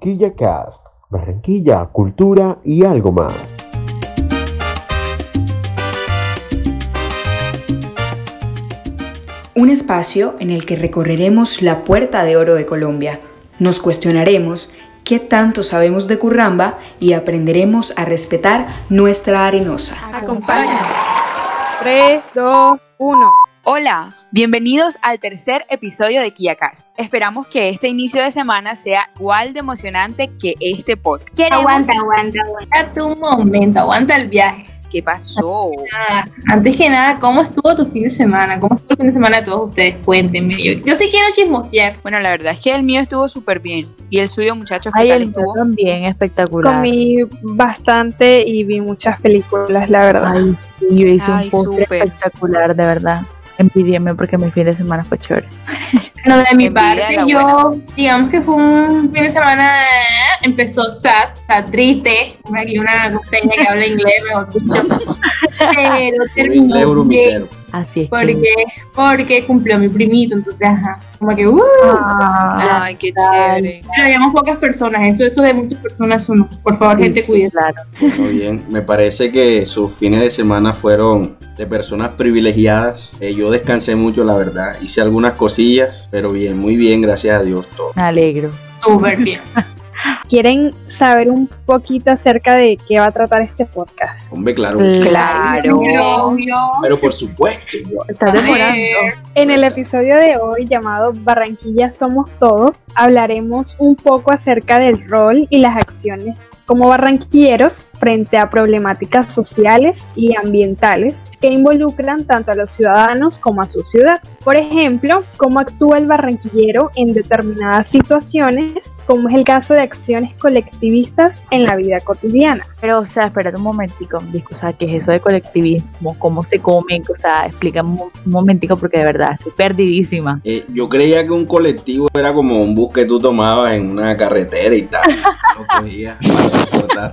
Quilla Cast, Barranquilla, cultura y algo más. Un espacio en el que recorreremos la puerta de oro de Colombia. Nos cuestionaremos qué tanto sabemos de Curramba y aprenderemos a respetar nuestra arenosa. Acompáñanos. 3, 2, 1. Hola, bienvenidos al tercer episodio de KiaCast. Esperamos que este inicio de semana sea igual de emocionante que este podcast. Aguanta, aguanta, aguanta tu momento, aguanta el viaje. ¿Qué pasó? Ah, antes que nada, ¿cómo estuvo tu fin de semana? ¿Cómo estuvo el fin de semana de todos ustedes? Cuéntenme. Yo, yo sí quiero chismosear. Bueno, la verdad es que el mío estuvo súper bien. ¿Y el suyo, muchachos, qué Ay, tal el mío estuvo? también espectacular. Comí bastante y vi muchas películas, la verdad. Ay, sí, yo hice Ay, un postre súper. espectacular, de verdad. Envidieme porque mi fin de semana fue chévere. Bueno, de mi Envidia parte, yo, digamos que fue un fin de semana, eh, empezó sad, sad triste. Aquí una costeña que habla inglés, mejor dicho. Pero terminó. Así es. que- Porque, porque cumplió mi primito, entonces, ajá. Como que, uh, Ah, Ay, qué chévere. pero habíamos pocas personas, eso, eso de muchas personas, uno. Por favor, sí, gente, sí, cuídese. Claro. Muy bien, me parece que sus fines de semana fueron de personas privilegiadas. Eh, yo descansé mucho, la verdad. Hice algunas cosillas, pero bien, muy bien, gracias a Dios todo. Me alegro. Súper bien. ¿Quieren saber un poquito acerca de qué va a tratar este podcast? Hombre, claro sí. Claro. Pero por supuesto. Estás A demorando. ver. En el episodio de hoy llamado Barranquilla Somos Todos, hablaremos un poco acerca del rol y las acciones como barranquilleros frente a problemáticas sociales y ambientales que involucran tanto a los ciudadanos como a su ciudad. Por ejemplo, cómo actúa el barranquillero en determinadas situaciones, como es el caso de acciones colectivistas en la vida cotidiana. Pero, o sea, espérate un momentico. O sea, ¿qué es eso de colectivismo? ¿Cómo se come? O sea, explícame un, momentico porque de verdad estoy perdidísima. Eh, yo creía que un colectivo era como un bus que tú tomabas en una carretera y tal. Lo cogías para.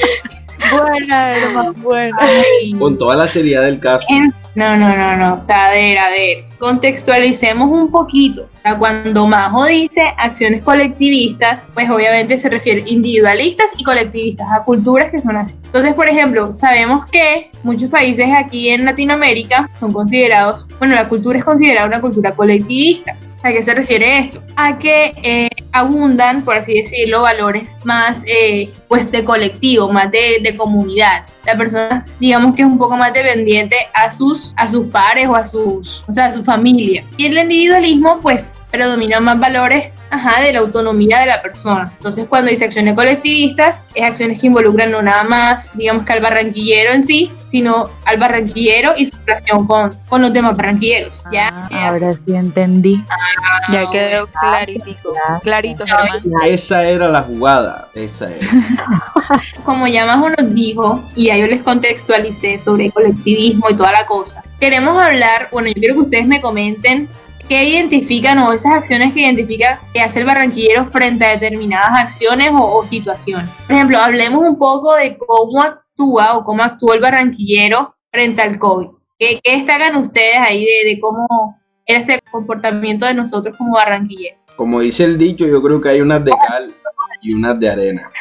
Buena, hermano, buena. Ay. Con toda la seriedad del caso. En- No, no, no, no. O sea, a ver, a ver. Contextualicemos un poquito. O sea, cuando Majo dice acciones colectivistas, pues obviamente se refiere individualistas y colectivistas, a culturas que son así. Entonces, por ejemplo, sabemos que muchos países aquí en Latinoamérica son considerados, bueno, la cultura es considerada una cultura colectivista. ¿A qué se refiere esto? A que eh, abundan, por así decirlo, valores más eh, pues de colectivo, más de, de comunidad. La persona, digamos que es un poco más dependiente a sus, a sus pares o a sus, o sea, a su familia. Y el individualismo, pues, predomina más valores ajá, de la autonomía de la persona. Entonces, cuando dice acciones colectivistas, es acciones que involucran no nada más, digamos que al barranquillero en sí, sino al barranquillero y su relación con, con los demás barranquilleros. ¿ya? Ah, ahora sí entendí. Ya quedó claritico. Clarito, Germán. Esa era la jugada. Esa era. como ya Majo nos dijo, y ya yo les contextualicé sobre colectivismo y toda la cosa, queremos hablar, bueno, yo quiero que ustedes me comenten qué identifican o esas acciones que identifica que hace el barranquillero frente a determinadas acciones o, o situaciones. Por ejemplo, hablemos un poco de cómo actúa o cómo actuó el barranquillero frente al COVID. ¿Qué, qué destacan ustedes ahí de, de cómo era ese comportamiento de nosotros como barranquilleros? Como dice el dicho, yo creo que hay unas de cal y unas de arena.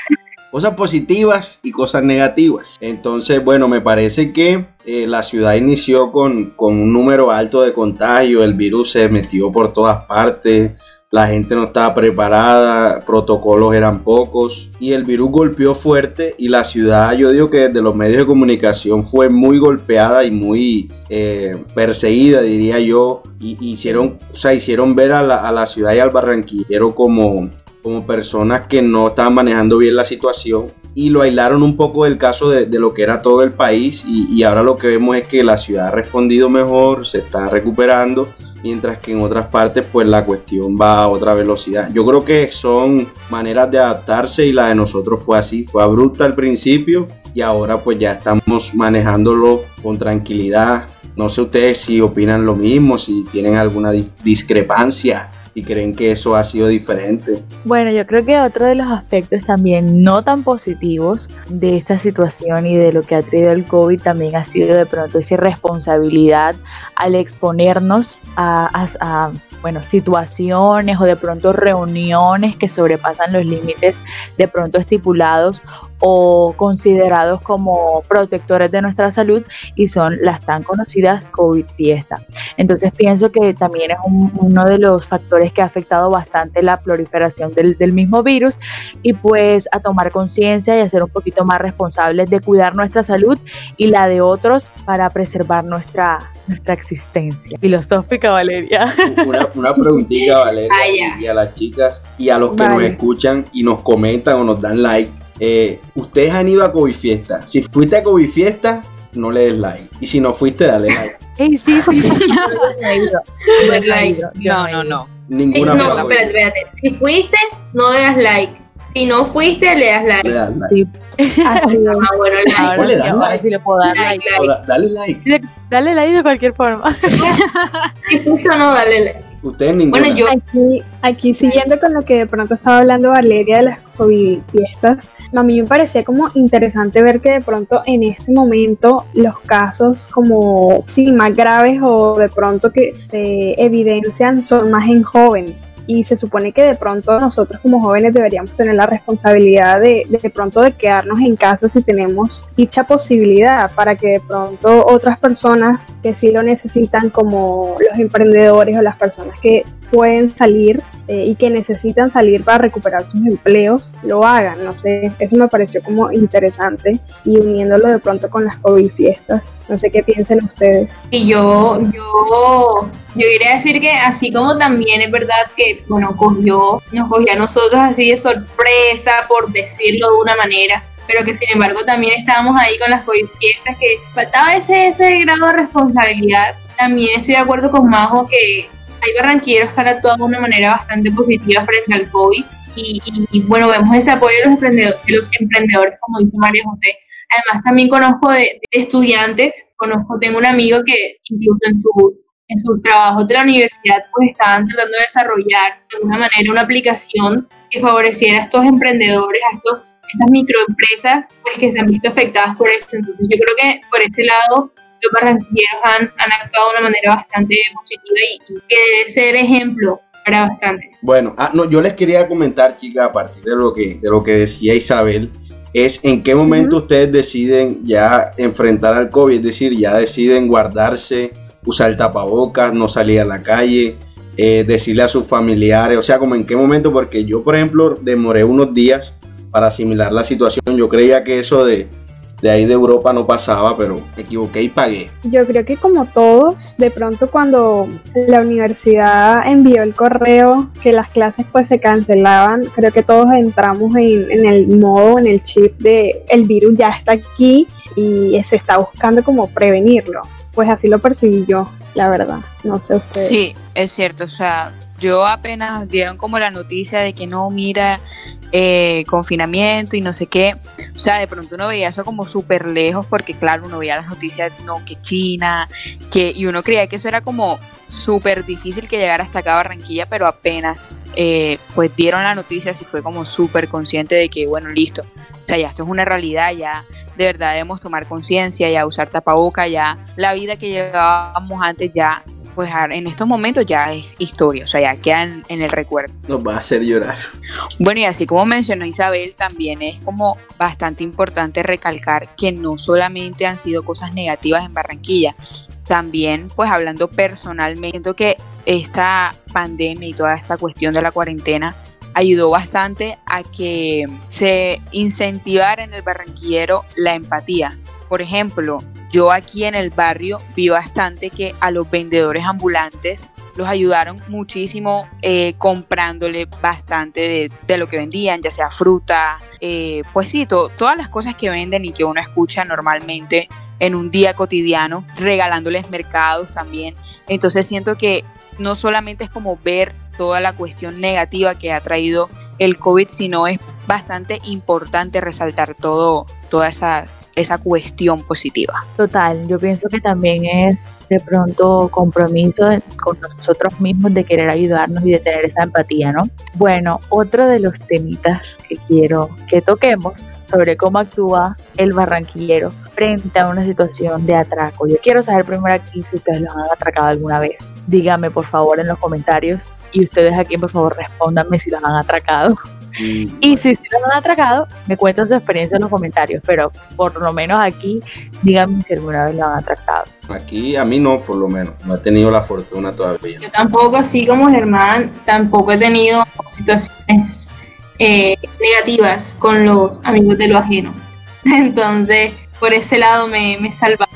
Cosas positivas y cosas negativas. Entonces, bueno, me parece que eh, la ciudad inició con, con un número alto de contagios, el virus se metió por todas partes, la gente no estaba preparada, protocolos eran pocos y el virus golpeó fuerte y la ciudad, yo digo que desde los medios de comunicación fue muy golpeada y muy eh, perseguida, diría yo, y hicieron, o sea, hicieron ver a la, a la ciudad y al barranquillero como, como personas que no estaban manejando bien la situación y lo aislaron un poco del caso de, lo que era todo el país y, y ahora lo que vemos es que la ciudad ha respondido mejor, se está recuperando, mientras que en otras partes pues la cuestión va a otra velocidad. Yo creo que son maneras de adaptarse y la de nosotros fue así, fue abrupta al principio y ahora pues ya estamos manejándolo con tranquilidad. No sé ustedes si opinan lo mismo, si tienen alguna di- discrepancia y creen que eso ha sido diferente. Bueno, yo creo que otro de los aspectos también no tan positivos de esta situación y de lo que ha traído el COVID también ha sido de pronto esa irresponsabilidad al exponernos a, bueno, situaciones o de pronto reuniones que sobrepasan los límites de pronto estipulados o considerados como protectores de nuestra salud y son las tan conocidas COVID fiesta. Entonces pienso que también es uno de los factores que ha afectado bastante la proliferación del, del mismo virus y pues a tomar conciencia y a ser un poquito más responsables de cuidar nuestra salud y la de otros para preservar nuestra, nuestra existencia. Filosófica, Valeria. Una, una preguntita, Valeria, y a las chicas y a los que nos escuchan y nos comentan o nos dan like eh, ustedes han ido a COVID Fiesta. Si fuiste a COVID Fiesta, no le des like. Y si no fuiste, dale like. sí, sí. no, no, no. Ninguna No, espérate, espérate. Si fuiste, no le das like. Si no fuiste, le das like. Le das like. Sí. Ah, bueno, like. Le das like. Si le puedo dar like. Like, O da- dale like. Dale like de cualquier forma. Si fuiste o no, dale like. Ustedes ninguna. Bueno, yo Aquí, aquí siguiendo con lo que de pronto estaba hablando Valeria de las COVID fiestas, a mí me parecía como interesante ver que de pronto en este momento los casos como sí más graves o de pronto que se evidencian son más en jóvenes. Y se supone que de pronto nosotros como jóvenes deberíamos tener la responsabilidad de, de pronto de quedarnos en casa si tenemos dicha posibilidad para que de pronto otras personas que sí lo necesitan como los emprendedores o las personas que pueden salir eh, y que necesitan salir para recuperar sus empleos, lo hagan. No sé, eso me pareció como interesante y uniéndolo de pronto con las COVID fiestas. No sé qué piensen ustedes. Y yo, yo, yo quería decir que así como también es verdad que, bueno, cogió, nos cogió a nosotros así de sorpresa, por decirlo de una manera, pero que sin embargo también estábamos ahí con las COVID fiestas, que faltaba ese, ese grado de responsabilidad. También estoy de acuerdo con Majo que hay barranquilleros que han actuado de una manera bastante positiva frente al COVID. Y, y- y, bueno, vemos ese apoyo de los, emprendedores, de los emprendedores, como dice María José. Además, también conozco de, de estudiantes, conozco, tengo un amigo que incluso en su, en su trabajo de la universidad, pues estaban tratando de desarrollar de alguna manera una aplicación que favoreciera a estos emprendedores, a estos, estas microempresas, pues que se han visto afectadas por esto. Entonces, yo creo que por ese lado, los barranquilleros han, han actuado de una manera bastante positiva y, y que debe ser ejemplo para bastantes. Bueno, ah, no, yo les quería comentar, chicas, a partir de lo que, de lo que decía Isabel, es en qué momento ustedes deciden ya enfrentar al COVID, es decir, ya deciden guardarse, usar tapabocas, no salir a la calle, eh, decirle a sus familiares, o sea, como en qué momento, porque yo, por ejemplo, demoré unos días para asimilar la situación, yo creía que eso de, de ahí de Europa no pasaba, pero me equivoqué y pagué. Yo creo que como todos, de pronto cuando la universidad envió el correo que las clases pues se cancelaban, creo que todos entramos en, en el modo, en el chip de el virus ya está aquí y se está buscando como prevenirlo. Pues así lo percibí yo, la verdad. No sé ustedes. Sí, es cierto. O sea, yo apenas dieron como la noticia de que no, mira, eh, confinamiento y no sé qué. O sea, de pronto uno veía eso como súper lejos porque claro, uno veía las noticias, no, que China, que y uno creía que eso era como súper difícil que llegara hasta acá Barranquilla, pero apenas eh, pues dieron la noticia, sí fue como súper consciente de que, bueno, listo. O sea, ya esto es una realidad, ya de verdad debemos tomar conciencia, ya usar tapaboca, ya la vida que llevábamos antes ya pues en estos momentos ya es historia, o sea, ya quedan en el recuerdo. Nos va a hacer llorar. Bueno, y así como mencionó Isabel, también es como bastante importante recalcar que no solamente han sido cosas negativas en Barranquilla, también pues hablando personalmente, siento que esta pandemia y toda esta cuestión de la cuarentena ayudó bastante a que se incentivara en el barranquillero la empatía. Por ejemplo, yo aquí en el barrio vi bastante que a los vendedores ambulantes los ayudaron muchísimo eh, comprándole bastante de, lo que vendían, ya sea fruta, eh, pues sí, to todas las cosas que venden y que uno escucha normalmente en un día cotidiano, regalándoles mercados también. Entonces siento que no solamente es como ver toda la cuestión negativa que ha traído el COVID, sino es bastante importante resaltar todo, toda esas, esa cuestión positiva. Total, yo pienso que también es de pronto compromiso con nosotros mismos de querer ayudarnos y de tener esa empatía, ¿no? Bueno, otro de los temitas que quiero que toquemos sobre cómo actúa el barranquillero frente a una situación de atraco. Yo quiero saber primero aquí si ustedes los han atracado alguna vez. Díganme por favor en los comentarios y ustedes aquí por favor respóndanme si los han atracado. Y si se los han atracado, me cuentan su experiencia en los comentarios, pero por lo menos aquí, díganme si alguna vez lo han atracado. Aquí a mí no, por lo menos, no he tenido la fortuna todavía. Yo tampoco, así como Germán, tampoco he tenido situaciones eh, negativas con los amigos de lo ajeno. Entonces, por ese lado me, me salvado.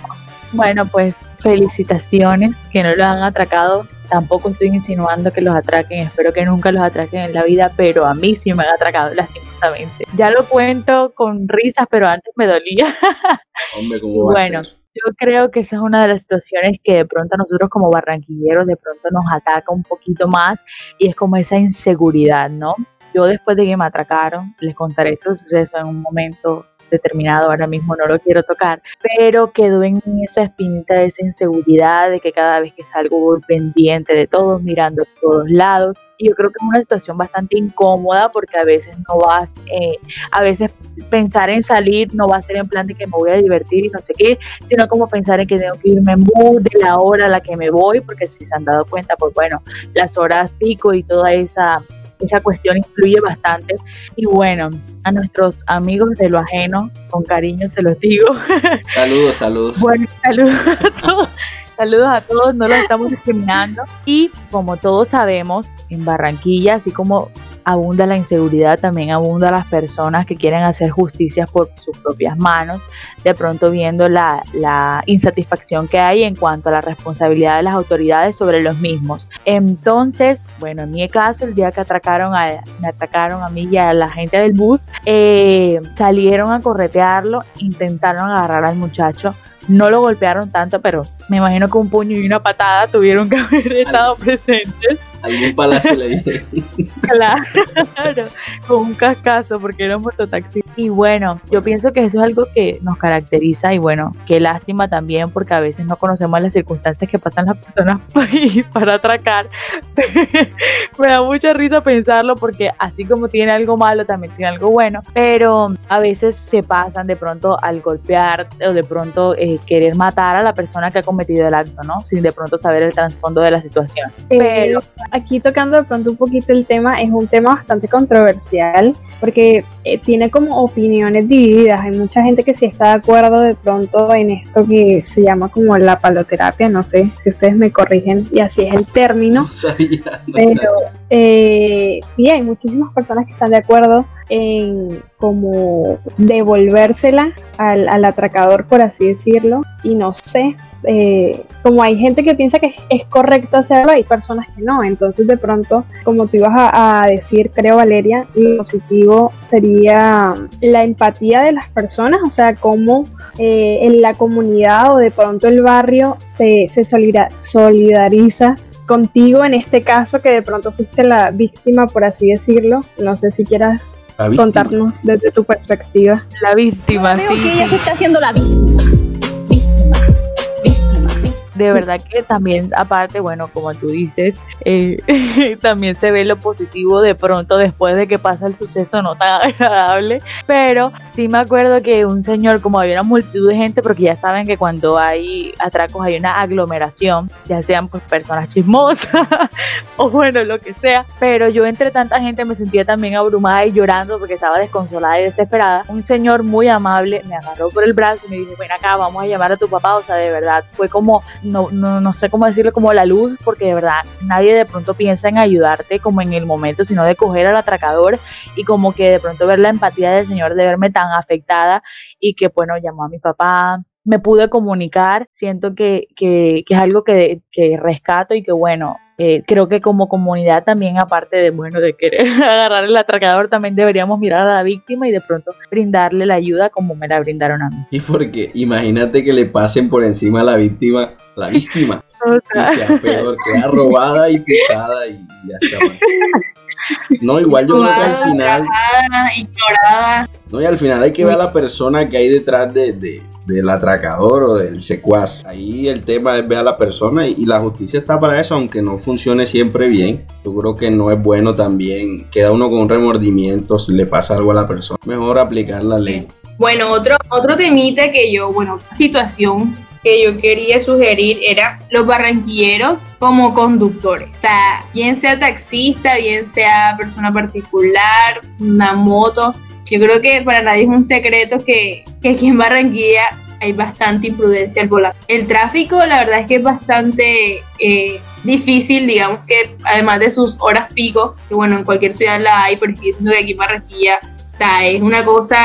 Bueno, pues felicitaciones que no lo han atracado Tampoco estoy insinuando que los atraquen, espero que nunca los atraquen en la vida, pero a mí sí me han atracado lastimosamente. Ya lo cuento con risas, pero antes me dolía. Hombre, ¿cómo va bueno, yo creo que esa es una de las situaciones que de pronto a nosotros como barranquilleros de pronto nos ataca un poquito más y es como esa inseguridad, ¿no? Yo después de que me atracaron, les contaré ese suceso en un momento determinado, ahora mismo no lo quiero tocar, pero quedó en mí esa espinita de esa inseguridad de que cada vez que salgo voy pendiente de todos, mirando a todos lados. Y yo creo que es una situación bastante incómoda porque a veces no vas, eh, a veces pensar en salir no va a ser en plan de que me voy a divertir y no sé qué, sino como pensar en que tengo que irme en de la hora a la que me voy, porque si se han dado cuenta, pues bueno, las horas pico y toda esa esa cuestión influye bastante. Y bueno, a nuestros amigos de lo ajeno, con cariño se los digo. Saludos, saludos. Bueno, saludos a todos. Saludos a todos, no los estamos discriminando. Y como todos sabemos, en Barranquilla, así como abunda la inseguridad, también abunda las personas que quieren hacer justicia por sus propias manos, de pronto viendo la, insatisfacción que hay en cuanto a la responsabilidad de las autoridades sobre los mismos. Entonces, bueno, en mi caso, el día que atracaron a, me atacaron a mí y a la gente del bus, eh, salieron a corretearlo, intentaron agarrar al muchacho, no lo golpearon tanto, pero me imagino que un puño y una patada tuvieron que haber estado presentes algún palacio le dije. Claro, con un cascazo porque era un mototaxi. Y bueno, yo pienso que eso es algo que nos caracteriza y bueno, qué lástima también porque a veces no conocemos las circunstancias que pasan las personas para atracar. Me da mucha risa pensarlo porque así como tiene algo malo, también tiene algo bueno, pero a veces se pasan de pronto al golpear o de pronto eh, querer matar a la persona que ha cometido el acto, ¿no? Sin de pronto saber el trasfondo de la situación. Pero aquí tocando de pronto un poquito el tema, es un tema bastante controversial porque eh, tiene como opiniones divididas. Hay mucha gente que sí está de acuerdo de pronto en esto que se llama como la paloterapia, no sé si ustedes me corrigen y así es el término. pero eh, sí, hay muchísimas personas que están de acuerdo en como devolvérsela al, al atracador, por así decirlo. Y no sé, eh, como hay gente que piensa que es correcto hacerlo, hay personas que no. Entonces, de pronto, como tú ibas a, decir, creo, Valeria, lo positivo sería la empatía de las personas, o sea, cómo eh, en la comunidad o de pronto el barrio se, se solidariza contigo en este caso que de pronto fuiste la víctima, por así decirlo. No sé si quieras contarnos desde tu perspectiva. La víctima, Creo que ella se está haciendo la víctima. Víctima de verdad que también, aparte, bueno, como tú dices, eh, también se ve lo positivo de pronto después de que pasa el suceso no tan agradable. Pero sí me acuerdo que un señor, como había una multitud de gente, porque ya saben que cuando hay atracos hay una aglomeración, ya sean pues personas chismosas o bueno, lo que sea. Pero yo entre tanta gente me sentía también abrumada y llorando porque estaba desconsolada y desesperada. Un señor muy amable me agarró por el brazo y me dijo, ven acá, vamos a llamar a tu papá. O sea, de verdad, fue como no, no, no, sé cómo decirlo, como la luz, porque de verdad nadie de pronto piensa en ayudarte como en el momento, sino de coger al atracador y como que de pronto ver la empatía del Señor de verme tan afectada y que bueno, llamó a mi papá, me pude comunicar, siento que, que, que es algo que, que rescato y que bueno, eh, creo que como comunidad también, aparte de, bueno, de querer agarrar el atracador, también deberíamos mirar a la víctima y de pronto brindarle la ayuda como me la brindaron a mí. Y porque imagínate que le pasen por encima a la víctima, la víctima, y sea peor, queda robada y pisada y ya está. No, igual yo creo que al final, ignorada. no, y al final hay que ver a la persona que hay detrás de, de- del atracador o del secuaz. Ahí el tema es ver a la persona y, y la justicia está para eso, aunque no funcione siempre bien. Yo creo que no es bueno también. Queda uno con un remordimiento si le pasa algo a la persona. Mejor aplicar la ley. Bueno, otro, otro temita que yo, bueno, situación que yo quería sugerir era los barranquilleros como conductores. O sea, bien sea taxista, bien sea persona particular, una moto. Yo creo que para nadie es un secreto que, que aquí en Barranquilla hay bastante imprudencia al volante. El tráfico, la verdad es que es bastante eh, difícil, digamos que además de sus horas pico, que bueno, en cualquier ciudad la hay, pero estoy diciendo que aquí en Barranquilla o sea, es una cosa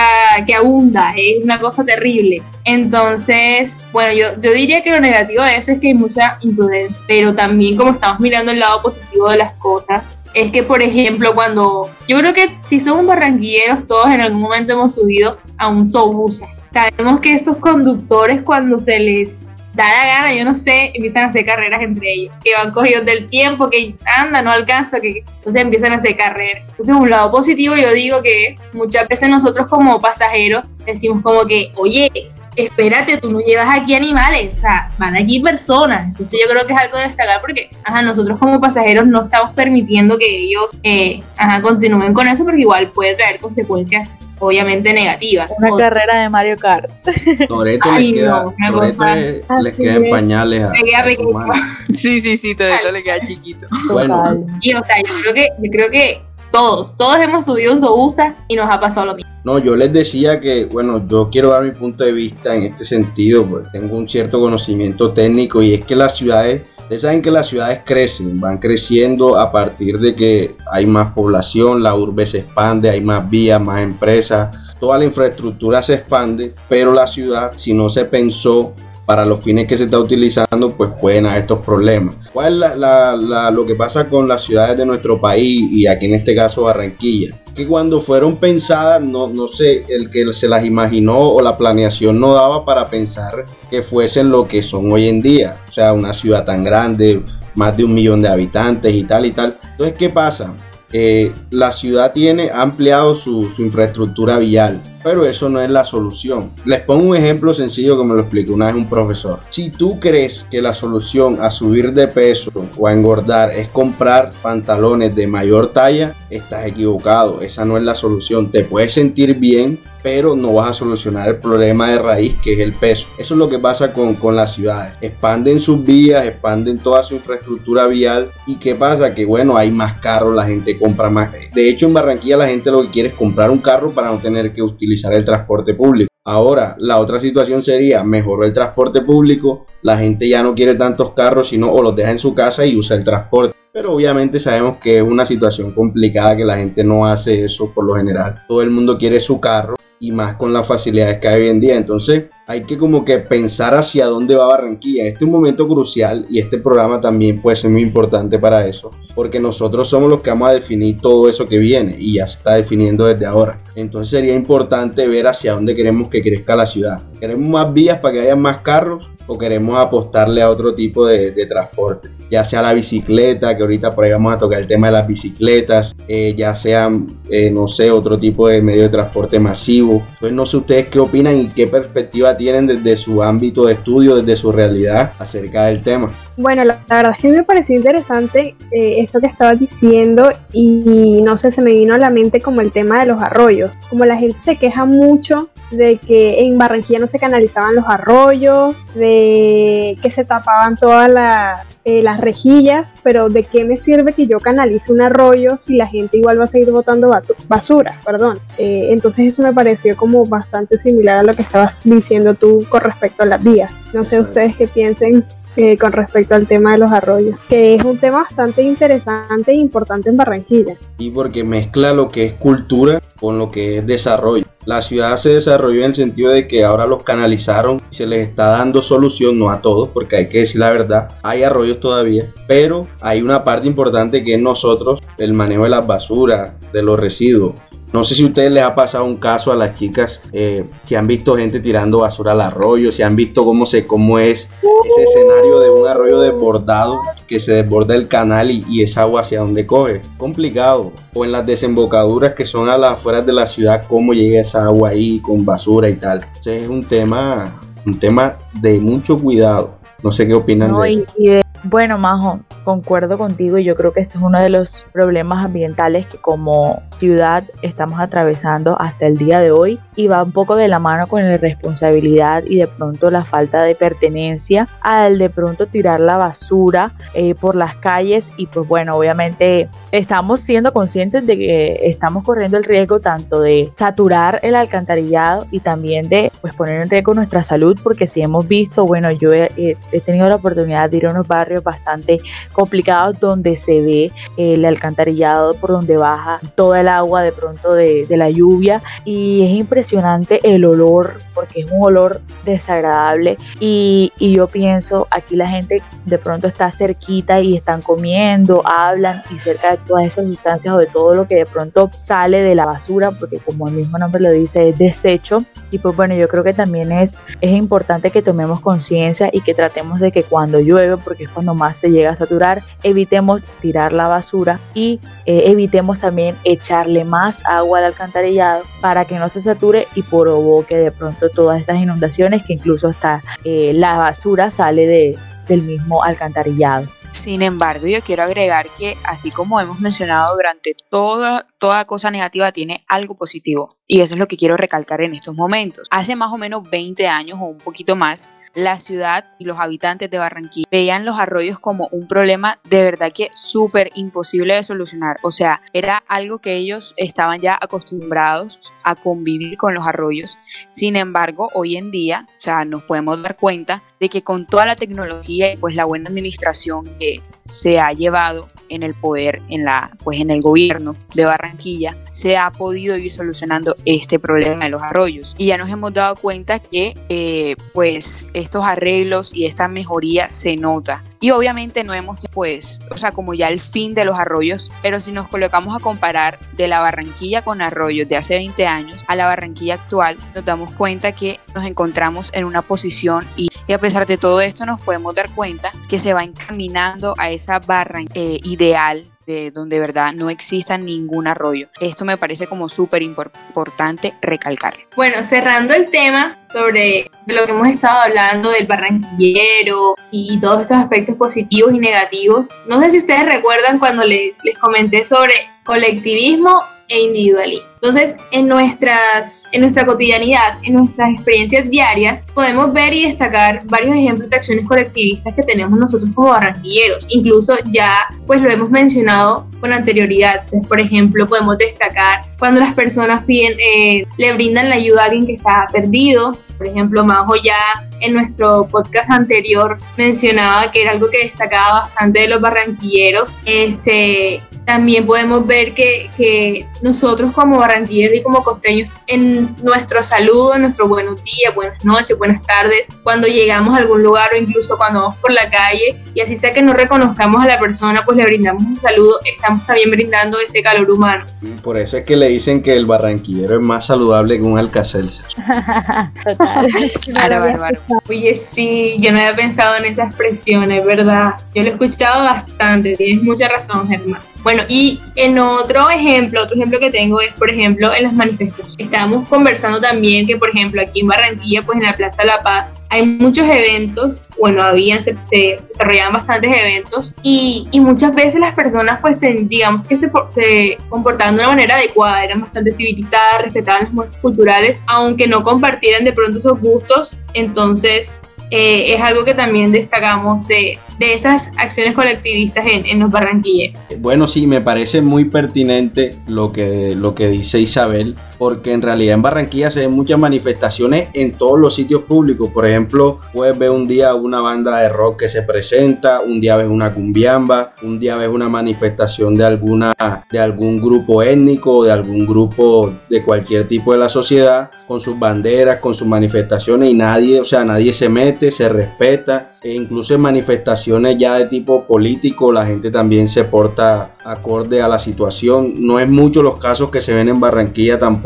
que abunda, es una cosa terrible. Entonces, bueno, yo, yo diría que lo negativo de eso es que hay mucha imprudencia, pero también como estamos mirando el lado positivo de las cosas, es que, por ejemplo, cuando yo creo que si somos barranquilleros, todos en algún momento hemos subido a un Sobusa. Sabemos que esos conductores cuando se les da la gana, yo no sé, empiezan a hacer carreras entre ellos, que van cogidos del tiempo, que anda, no alcanza, que entonces empiezan a hacer carreras. Entonces, un lado positivo, yo digo que muchas veces nosotros como pasajeros decimos como que, oye, espérate, tú no llevas aquí animales, o sea, van aquí personas. Entonces yo creo que es algo de destacar porque, ajá, nosotros como pasajeros no estamos permitiendo que ellos, eh, ajá, continúen con eso porque igual puede traer consecuencias obviamente negativas. Una O- carrera de Mario Kart. Toreto Ay, les queda, no, una Toretto cosa- les, les queda en es. pañales a, Le queda pequeño. Sí, sí, sí, todo esto le queda chiquito. Bueno. Y o sea, yo creo que, yo creo que todos, todos hemos subido un Sobusa y nos ha pasado lo mismo. No, yo les decía que, bueno, yo quiero dar mi punto de vista en este sentido, porque tengo un cierto conocimiento técnico y es que las ciudades, ustedes saben que las ciudades crecen, van creciendo a partir de que hay más población, la urbe se expande, hay más vías, más empresas, toda la infraestructura se expande, pero la ciudad, si no se pensó para los fines que se está utilizando, pues pueden haber estos problemas. ¿Cuál es lo que pasa con las ciudades de nuestro país y aquí en este caso Barranquilla? Que cuando fueron pensadas, no, no sé, el que se las imaginó o la planeación no daba para pensar que fuesen lo que son hoy en día. O sea, una ciudad tan grande, más de un millón de habitantes y tal y tal. Entonces, ¿qué pasa? Eh, la ciudad tiene ha ampliado su infraestructura vial, pero eso no es la solución. Les pongo un ejemplo sencillo que me lo explicó una vez un profesor. Si tú crees que la solución a subir de peso o a engordar es comprar pantalones de mayor talla, estás equivocado. Esa no es la solución. Te puedes sentir bien, pero no vas a solucionar el problema de raíz que es el peso. Eso es lo que pasa con, con las ciudades. Expanden sus vías, expanden toda su infraestructura vial. ¿Y qué pasa? Que bueno, hay más carros, la gente compra más. De hecho, en Barranquilla la gente lo que quiere es comprar un carro para no tener que utilizar el transporte público. Ahora, la otra situación sería, mejoró el transporte público, la gente ya no quiere tantos carros, sino o los deja en su casa y usa el transporte. Pero obviamente sabemos que es una situación complicada que la gente no hace eso por lo general. Todo el mundo quiere su carro y más con las facilidades que hay hoy en día. Entonces hay que como que pensar hacia dónde va Barranquilla. Este es un momento crucial y este programa también puede ser muy importante para eso. Porque nosotros somos los que vamos a definir todo eso que viene y ya se está definiendo desde ahora. Entonces sería importante ver hacia dónde queremos que crezca la ciudad. ¿Queremos más vías para que haya más carros o queremos apostarle a otro tipo de, transporte? Ya sea la bicicleta, que ahorita por ahí vamos a tocar el tema de las bicicletas, eh, ya sean, eh, no sé, otro tipo de medio de transporte masivo. Entonces no sé ustedes qué opinan y qué perspectiva tienen desde su ámbito de estudio, desde su realidad acerca del tema. Bueno, la, verdad es que me pareció interesante eh, esto que estabas diciendo y no sé, se me vino a la mente como el tema de los arroyos. Como la gente se queja mucho de que en Barranquilla no se canalizaban los arroyos, de que se tapaban todas la- eh, las rejillas, pero ¿de qué me sirve que yo canalice un arroyo si la gente igual va a seguir botando basura? Perdón. Eh, entonces eso me pareció como bastante similar a lo que estabas diciendo tú con respecto a las vías. No sé ustedes qué piensen eh, con respecto al tema de los arroyos, que es un tema bastante interesante e importante en Barranquilla. y porque mezcla lo que es cultura con lo que es desarrollo. La ciudad se desarrolló en el sentido de que ahora los canalizaron y se les está dando solución, no a todos, porque hay que decir la verdad, hay arroyos todavía, pero hay una parte importante que es nosotros, el manejo de las basuras, de los residuos. No sé si a ustedes les ha pasado un caso a las chicas eh, que han visto gente tirando basura al arroyo, si han visto cómo, se, cómo es ese escenario de un arroyo desbordado que se desborda el canal y, y esa agua hacia donde coge. Complicado. O en las desembocaduras que son a las afueras de la ciudad, cómo llega esa agua ahí con basura y tal. Entonces es un tema, un tema de mucho cuidado. No sé qué opinan No, de eso. y de- bueno, Majo, concuerdo contigo y yo creo que este es uno de los problemas ambientales que como ciudad estamos atravesando hasta el día de hoy y va un poco de la mano con la responsabilidad y de pronto la falta de pertenencia al de pronto tirar la basura eh, por las calles y pues bueno, obviamente estamos siendo conscientes de que estamos corriendo el riesgo tanto de saturar el alcantarillado y también de pues poner en riesgo nuestra salud porque si hemos visto, bueno, yo he- he tenido la oportunidad de ir a unos barrios bastante complicados donde se ve el alcantarillado por donde baja toda el agua de pronto de, de la lluvia. Y es impresionante el olor porque es un olor desagradable. Y, y yo pienso aquí la gente de pronto está cerquita y están comiendo, hablan y cerca de todas esas sustancias o de todo lo que de pronto sale de la basura porque como el mismo nombre lo dice es desecho. Y pues bueno yo creo que también es, es importante que tomemos conciencia y que tratemos de que cuando llueve porque es cuando más se llega a saturar evitemos tirar la basura y eh, evitemos también echarle más agua al alcantarillado para que no se sature y provoque de pronto todas esas inundaciones que incluso hasta eh, la basura sale de, del mismo alcantarillado. Sin embargo, yo quiero agregar que así como hemos mencionado durante toda, toda cosa negativa tiene algo positivo y eso es lo que quiero recalcar en estos momentos. Hace más o menos 20 años o un poquito más, la ciudad y los habitantes de Barranquilla veían los arroyos como un problema de verdad que súper imposible de solucionar. O sea, era algo que ellos estaban ya acostumbrados a convivir con los arroyos. Sin embargo, hoy en día, o sea, nos podemos dar cuenta de que con toda la tecnología y pues la buena administración que se ha llevado en el poder, en la, pues en el gobierno de Barranquilla, se ha podido ir solucionando este problema de los arroyos. Y ya nos hemos dado cuenta que eh, pues estos arreglos y esta mejoría se nota. Y obviamente no hemos, pues, o sea, como ya el fin de los arroyos, pero si nos colocamos a comparar de la Barranquilla con arroyos de hace 20 años a la Barranquilla actual, nos damos cuenta que nos encontramos en una posición y, a pesar de todo esto nos podemos dar cuenta que se va encaminando a esa barra eh, ideal de donde de verdad no exista ningún arroyo. Esto me parece como súper impor- importante recalcar. Bueno, cerrando el tema sobre lo que hemos estado hablando del barranquillero y todos estos aspectos positivos y negativos, no sé si ustedes recuerdan cuando les, les comenté sobre colectivismo e individualismo. Entonces, en, nuestras, en nuestra cotidianidad, en nuestras experiencias diarias, podemos ver y destacar varios ejemplos de acciones colectivistas que tenemos nosotros como barranquilleros. Incluso ya, pues lo hemos mencionado con anterioridad. Entonces, por ejemplo, podemos destacar cuando las personas piden, eh, le brindan la ayuda a alguien que está perdido. Por ejemplo, Majo ya en nuestro podcast anterior mencionaba que era algo que destacaba bastante de los barranquilleros. Este, también podemos ver que, que nosotros como barranquilleros y como costeños, en nuestro saludo, en nuestro buenos días, buenas noches, buenas tardes, cuando llegamos a algún lugar o incluso cuando vamos por la calle, y así sea que no reconozcamos a la persona, pues le brindamos un saludo, estamos también brindando ese calor humano. Por eso es que le dicen que el barranquillero es más saludable que un alcacelser. Total. Claro, bárbaro. Oye, sí, yo no había pensado en esa expresión, es verdad. Yo lo he escuchado bastante, tienes mucha razón, Germán. Bueno, y en otro ejemplo, otro ejemplo que tengo es, por ejemplo, en las manifestaciones. Estábamos conversando también que, por ejemplo, aquí en Barranquilla, pues en la Plaza La Paz, hay muchos eventos, bueno, habían, se, se desarrollaban bastantes eventos y, y muchas veces las personas, pues, digamos que se, se comportaban de una manera adecuada, eran bastante civilizadas, respetaban las muestras culturales, aunque no compartieran de pronto esos gustos, entonces eh, es algo que también destacamos de, de esas acciones colectivistas en, en los barranquilleros. Bueno, sí, me parece muy pertinente lo que, lo que dice Isabel, porque en realidad en Barranquilla se ven muchas manifestaciones en todos los sitios públicos. Por ejemplo, puedes ver un día una banda de rock que se presenta, un día ves una cumbiamba, un día ves una manifestación de alguna de algún grupo étnico de algún grupo de cualquier tipo de la sociedad con sus banderas, con sus manifestaciones y nadie, o sea, nadie se mete, se respeta e incluso en manifestaciones ya de tipo político, la gente también se porta acorde a la situación. No es mucho los casos que se ven en Barranquilla tampoco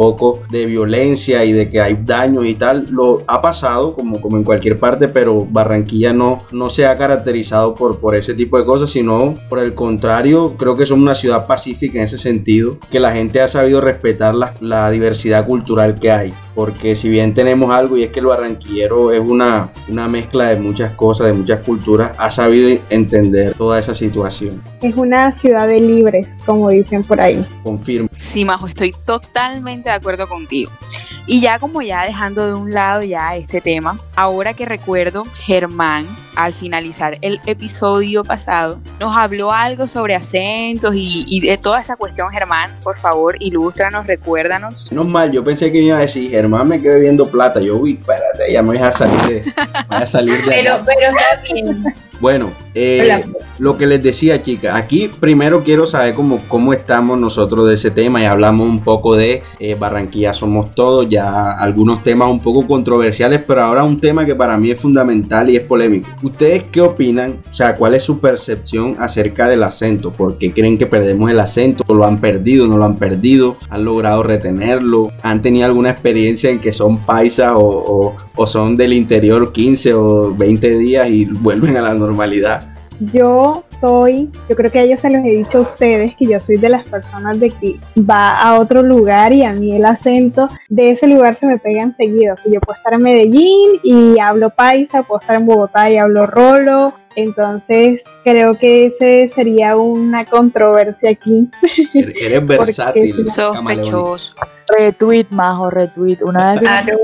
de violencia y de que hay daños y tal. Lo ha pasado como, como en cualquier parte, pero Barranquilla no, no se ha caracterizado por, por ese tipo de cosas, sino por el contrario, creo que somos una ciudad pacífica en ese sentido, que la gente ha sabido respetar la, la diversidad cultural que hay porque si bien tenemos algo y es que el barranquillero es una, una mezcla de muchas cosas, de muchas culturas, ha sabido entender toda esa situación. Es una ciudad de libres, como dicen por ahí. Confirmo. Sí, Majo, estoy totalmente de acuerdo contigo. Y ya como ya dejando de un lado ya este tema, ahora que recuerdo, Germán, al finalizar el episodio pasado, nos habló algo sobre acentos y, y de toda esa cuestión, Germán, por favor, ilústranos, recuérdanos. No mal, yo pensé que me iba a decir, Germán me quedé viendo plata. Yo, uy, espérate, ya me voy a salir de, voy a salir de Pero, acá. pero está bien. Bueno, eh, lo que les decía, chicas, aquí primero quiero saber cómo, cómo estamos nosotros de ese tema y hablamos un poco de eh, Barranquilla Somos Todos, ya algunos temas un poco controversiales, pero ahora un tema que para mí es fundamental y es polémico. ¿Ustedes qué opinan? O sea, ¿cuál es su percepción acerca del acento? ¿Por qué creen que perdemos el acento? ¿Lo han perdido? ¿No lo han perdido? ¿Han logrado retenerlo? ¿Han tenido alguna experiencia en que son paisas o, o- son del interior 15 o 20 días y vuelven a la normalidad? Yo soy, yo creo que a ellos se los he dicho a ustedes que yo soy de las personas de que va a otro lugar y a mí el acento de ese lugar se me pega enseguida. Sea, yo puedo estar en Medellín y hablo paisa, puedo estar en Bogotá y hablo rolo. Entonces creo que ese sería una controversia aquí. Eres versátil. Sospechoso. Retweet, majo, retweet. Una vez, vino, Claro.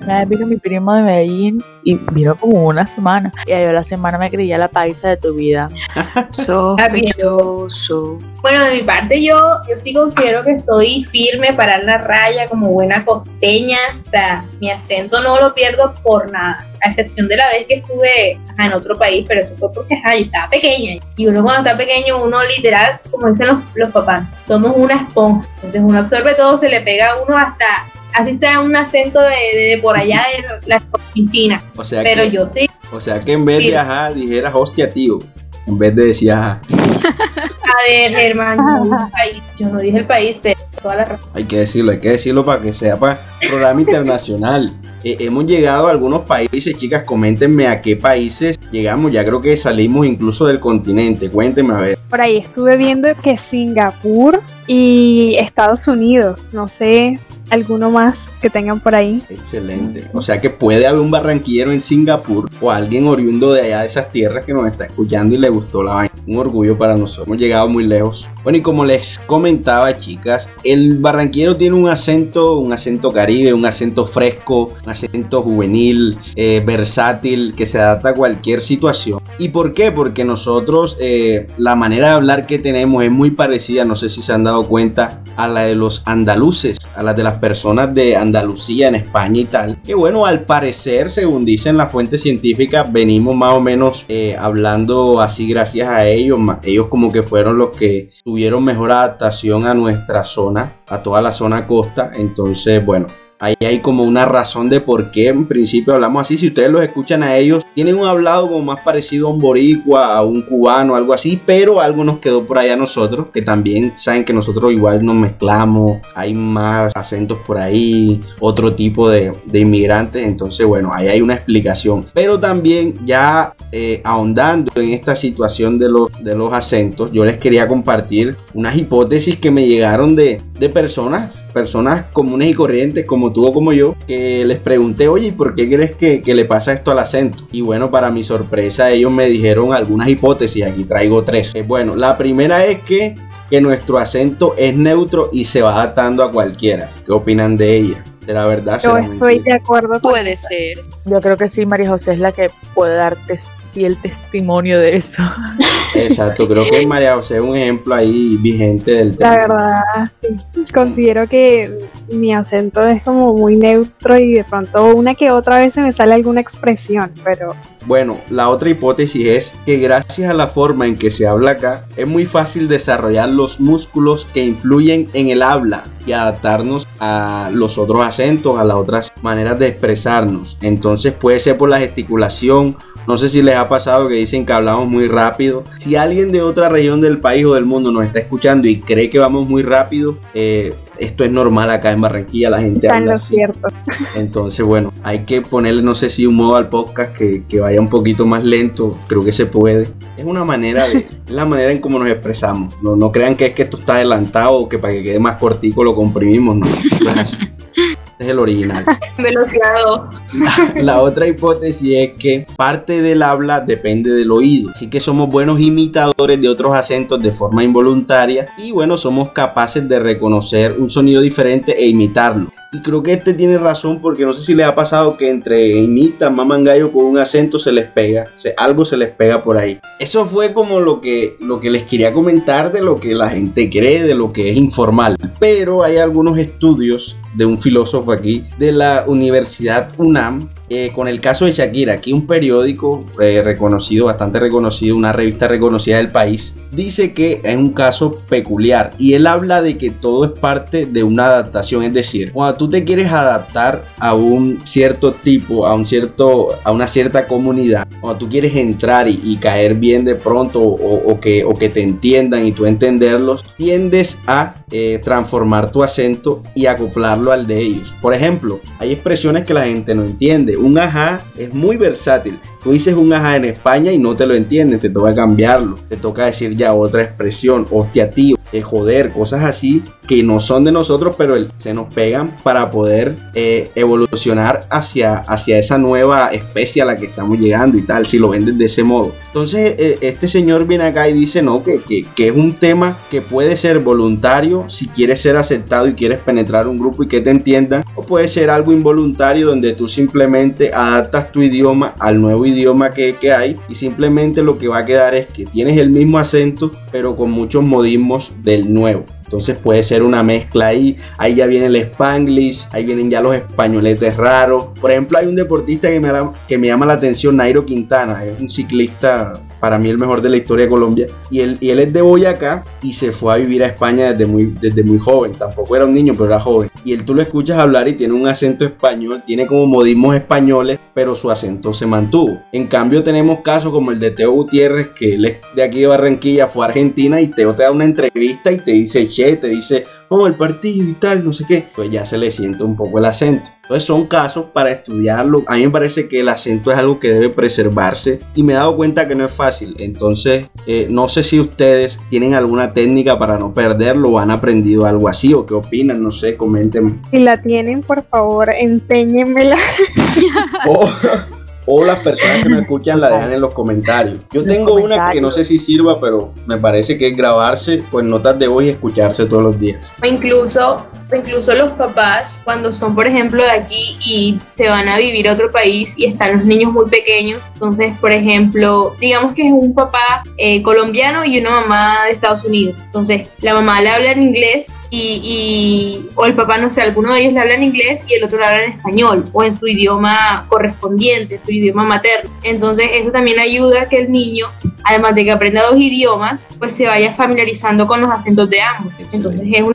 una vez vino mi primo de Medellín y vino como una semana. Y yo la semana me creía la paisa de tu vida. Sospechoso. Bueno, de mi parte yo, yo sí considero que estoy firme para la raya como buena costeña. O sea, mi acento no lo pierdo por nada. A excepción de la vez que estuve ajá, en otro país, pero eso fue porque ajá, yo estaba pequeña. Y uno cuando está pequeño, uno literal, como dicen los, los papás, somos una esponja. Entonces uno absorbe todo, se le pega a uno hasta, así sea un acento de, de- de por allá de la China. O sea, Pero que, yo sí. o sea que en vez Sí. de ajá, dijeras hostia, tío. En vez de decir ajá. A ver, Germán, yo no dije el país, yo no dije el país, pero toda la razón. Hay que decirlo, hay que decirlo para que sea para programa internacional. Eh, hemos llegado a algunos países, chicas, coméntenme a qué países llegamos. Ya creo que salimos incluso del continente. Cuéntenme a ver. Por ahí estuve viendo que Singapur y Estados Unidos, no sé, alguno más que tengan por ahí. Excelente. O sea que puede haber un barranquillero en Singapur o alguien oriundo de allá de esas tierras que nos está escuchando y le gustó la vaina. Un orgullo para nosotros. Hemos llegado muy lejos. Bueno, y como les comentaba, chicas, el barranquillero tiene un acento, un acento caribe, un acento fresco, un acento juvenil, eh, versátil, que se adapta a cualquier situación. ¿Y por qué? Porque nosotros, eh, la manera de hablar que tenemos es muy parecida, no sé si se han dado cuenta, a la de los andaluces, a la de las personas de Andalucía en España y tal. Que bueno, al parecer, según dicen la fuente científica, venimos más o menos eh, hablando así gracias a ellos. Ellos como que fueron los que tuvieron mejor adaptación a nuestra zona, a toda la zona costa. Entonces, bueno. Ahí hay como una razón de por qué en principio hablamos así. Si ustedes los escuchan a ellos, tienen un hablado como más parecido a un boricua, a un cubano, algo así, pero algo nos quedó por allá a nosotros, que también saben que nosotros igual nos mezclamos, hay más acentos por ahí, otro tipo de, de inmigrantes, entonces bueno, ahí hay una explicación. Pero también ya eh, ahondando en esta situación de los, de los acentos, yo les quería compartir unas hipótesis que me llegaron de, de personas, personas comunes y corrientes como tú o como yo, que les pregunté, oye, ¿y por qué crees que, que le pasa esto al acento? Y bueno, para mi sorpresa, ellos me dijeron algunas hipótesis, aquí traigo tres. Eh, bueno, la primera es que, que nuestro acento es neutro y se va adaptando a cualquiera. ¿Qué opinan de ella? De la verdad, Yo estoy mentira? de acuerdo con Puede ser. Yo creo que sí, María José es la que puede dar fiel testimonio de eso. Exacto, creo que María José es un ejemplo ahí vigente del La tema. verdad, sí. Considero que mi acento es como muy neutro y de pronto una que otra vez se me sale alguna expresión, pero Bueno, la otra hipótesis es que gracias a la forma en que se habla acá, es muy fácil desarrollar los músculos que influyen en el habla y adaptarnos a los otros acentos, a las otras maneras de expresarnos. Entonces puede ser por la gesticulación No sé si les ha pasado que dicen que hablamos muy rápido. Si alguien de otra región del país o del mundo nos está escuchando y cree que vamos muy rápido, eh, esto es normal acá en Barranquilla, la gente habla lo así. cierto. Entonces, bueno, hay que ponerle, no sé si un modo al podcast que, que vaya un poquito más lento, creo que se puede. Es una manera de, es la manera en cómo nos expresamos. No, no crean que es que esto está adelantado o que para que quede más cortico lo comprimimos, no. Este es el original. Velocidad La otra hipótesis es que parte del habla depende del oído, así que somos buenos imitadores de otros acentos de forma involuntaria y bueno, somos capaces de reconocer un sonido diferente e imitarlo. Y creo que este tiene razón porque no sé si les ha pasado que entre imitan, maman gallo con un acento se les pega, se- algo se les pega por ahí. Eso fue como lo que, lo que les quería comentar de lo que la gente cree, de lo que es informal. Pero hay algunos estudios de un filósofo aquí de la Universidad UNAM eh, con el caso de Shakira. Aquí un periódico eh, reconocido, bastante reconocido, una revista reconocida del país, dice que es un caso peculiar y él habla de que todo es parte de una adaptación. Es decir, cuando tú te quieres adaptar a un cierto tipo, a, un cierto, a una cierta comunidad, cuando tú quieres entrar y, caer bien de pronto o, o que, o que te entiendan y tú entenderlos, tiendes a eh, transformar tu acento y acoplarlo al de ellos. Por ejemplo, hay expresiones que la gente no entiende. Un ajá es muy versátil. Tú dices un ajá en España y no te lo entienden, te toca cambiarlo. Te toca decir ya otra expresión, hostia tío, eh, joder, cosas así que no son de nosotros, pero se nos pegan para poder eh, evolucionar hacia, hacia esa nueva especie a la que estamos llegando y tal, si lo ven de ese modo. Entonces, eh, este señor viene acá y dice, no, que, que, que es un tema que puede ser voluntario si quieres ser aceptado y quieres penetrar un grupo y que te entiendan, o puede ser algo involuntario donde tú simplemente adaptas tu idioma al nuevo idioma que, que hay y simplemente lo que va a quedar es que tienes el mismo acento, pero con muchos modismos del nuevo. Entonces puede ser una mezcla ahí. Ahí ya viene el spanglish, ahí vienen ya los españoletes raros. Por ejemplo, hay un deportista que me, que me llama la atención, Nairo Quintana. Es un ciclista, para mí el mejor de la historia de Colombia. Y él, y él es de Boyacá y se fue a vivir a España desde muy, desde muy joven. Tampoco era un niño, pero era joven. Y él tú lo escuchas hablar y tiene un acento español, tiene como modismos españoles, pero su acento se mantuvo. En cambio tenemos casos como el de Teo Gutiérrez, que él es de aquí de Barranquilla, fue a Argentina y Teo te da una entrevista y te dice che, te dice, oh, el partido y tal, no sé qué. Pues ya se le siente un poco el acento. Entonces son casos para estudiarlo. A mí me parece que el acento es algo que debe preservarse y me he dado cuenta que no es fácil. Entonces eh, no sé si ustedes tienen alguna técnica para no perderlo o han aprendido algo así o qué opinan, no sé, coméntenme. Si la tienen, por favor, enséñenmela. O, o las personas que me escuchan la dejan en los comentarios. Yo Los tengo una que comentarios. no sé si sirva, pero me parece que es grabarse pues notas de voz y escucharse todos los días. O incluso, incluso los papás, cuando son, por ejemplo, de aquí y se van a vivir a otro país y están los niños muy pequeños. Entonces, por ejemplo, digamos que es un papá eh, colombiano y una mamá de Estados Unidos. Entonces, la mamá le habla en inglés y, y- o el papá, no sé, alguno de ellos le habla en inglés y el otro le habla en español o en su idioma correspondiente, su idioma materno. Entonces, eso también ayuda a que el niño, además de que aprenda dos idiomas, pues se vaya familiarizando con los acentos de ambos. Entonces, es una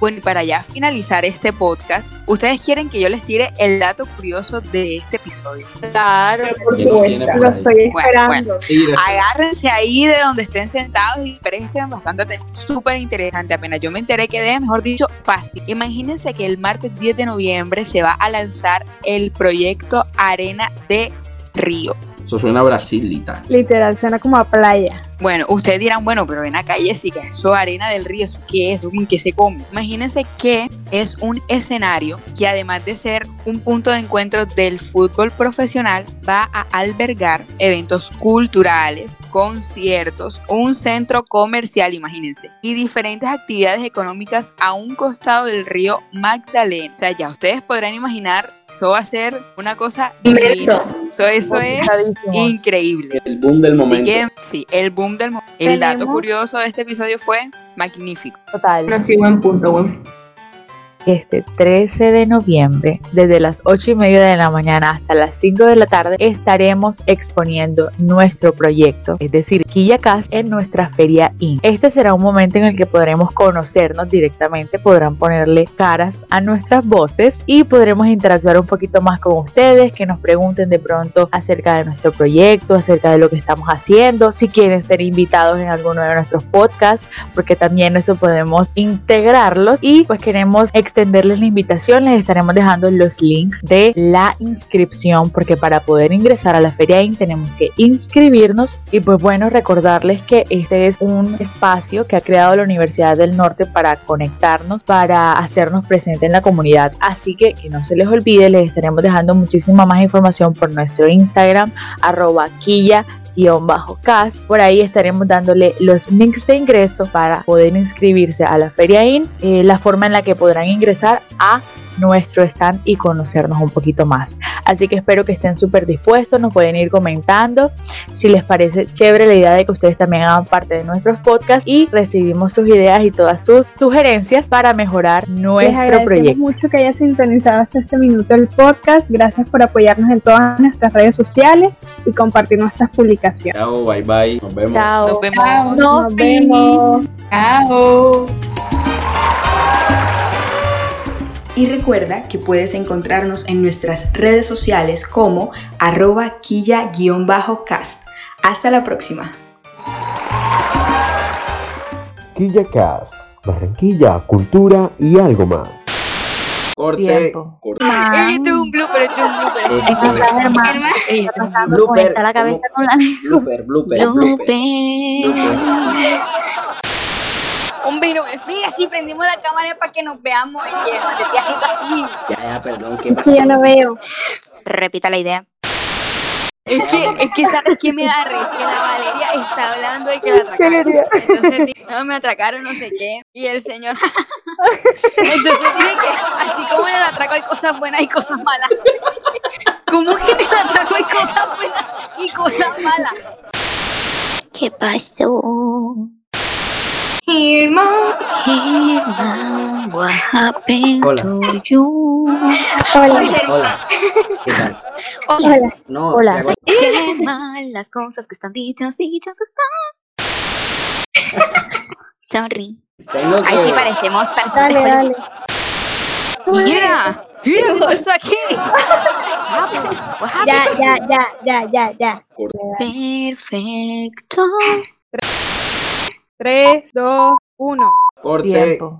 Bueno, y para ya finalizar este podcast, ¿ustedes quieren que yo les tire el dato curioso de este episodio? Claro. Por ¿Quién lo tiene supuesto. Lo estoy esperando. Agárrense ahí de donde estén sentados y presten bastante atención. Súper interesante. Apenas yo me enteré que de, mejor dicho, fácil. Imagínense que el martes 10 de noviembre se va a lanzar el proyecto Arena de Río. Eso suena a Brasil y tal. Literal, suena como a playa. Bueno, ustedes dirán, bueno, pero ven acá, Jessica, eso arena del río, ¿eso qué es? ¿Con qué se come? Imagínense que es un escenario que además de ser un punto de encuentro del fútbol profesional, va a albergar eventos culturales, conciertos, un centro comercial, imagínense, y diferentes actividades económicas a un costado del río Magdalena. O sea, ya ustedes podrán imaginar, eso va a ser una cosa Inmenso. Eso, eso es increíble. El boom del Así momento. que, sí, el boom del momento. El dato curioso de este episodio fue magnífico. Total. No, sí, buen punto, buen punto. que este 13 de noviembre, desde las 8 y media de la mañana hasta las 5 de la tarde, estaremos exponiendo nuestro proyecto, es decir, KillaCast en nuestra feria IN. Este será un momento en el que podremos conocernos directamente, podrán ponerle caras a nuestras voces y podremos interactuar un poquito más con ustedes, que nos pregunten de pronto acerca de nuestro proyecto, acerca de lo que estamos haciendo, si quieren ser invitados en alguno de nuestros podcasts, porque también eso podemos integrarlos y pues queremos extenderles la invitación, les estaremos dejando los links de la inscripción, porque para poder ingresar a la Feria IN tenemos que inscribirnos. Y pues bueno, recordarles que este es un espacio que ha creado la Universidad del Norte para conectarnos, para hacernos presente en la comunidad, así que que no se les olvide, les estaremos dejando muchísima más información por nuestro Instagram, arroba quilla cast. Por ahí estaremos dándole los links de ingreso para poder inscribirse a la Feria IN, eh, la forma en la que podrán ingresar a nuestro stand y conocernos un poquito más. Así que espero que estén súper dispuestos, nos pueden ir comentando si les parece chévere la idea de que ustedes también hagan parte de nuestros podcasts y recibimos sus ideas y todas sus sugerencias para mejorar nuestro proyecto. mucho que hayas sintonizado hasta este minuto el podcast. Gracias por apoyarnos en todas nuestras redes sociales y compartir nuestras publicaciones. Chao, bye bye. Nos vemos. Chao. Nos vemos. Nos vemos. Chao. Y recuerda que puedes encontrarnos en nuestras redes sociales como arroba quilla-cast. Hasta la próxima. KillaCast, Barranquilla, cultura y algo más. Corte. Corte. Este es un blooper, este es un blooper. este es un blooper. Blooper, Blooper, blooper, blooper. Blooper. Hombre, no me fríes si prendimos la cámara para que nos veamos. Y que no te estoy haciendo así. Ya, ya, perdón, ¿qué pasó? Ya lo veo. Repita la idea. Es que, es que, ¿sabes qué me da risa? Que la Valeria está hablando de que la atracaron. Entonces, no, me atracaron, no sé qué. Y el señor. Entonces dije que, así como en el atraco hay cosas buenas y cosas malas. ¿Cómo que en el atraco hay cosas buenas y cosas malas? ¿Qué pasó? Irma. Irma, what happened Hola. to you? Hola. Hola. ¿Qué tal? Hola. No, Hola, o sea, Qué mal las cosas que están dichas, dichas están. Sorry. Ahí sí parecemos personas Dale, dale. mejores. Mira, mira, ¿qué pasó aquí? Ya, ya, ya, ya, ya, ya. Perfecto. 3, 2, 1. Corte. Tiempo.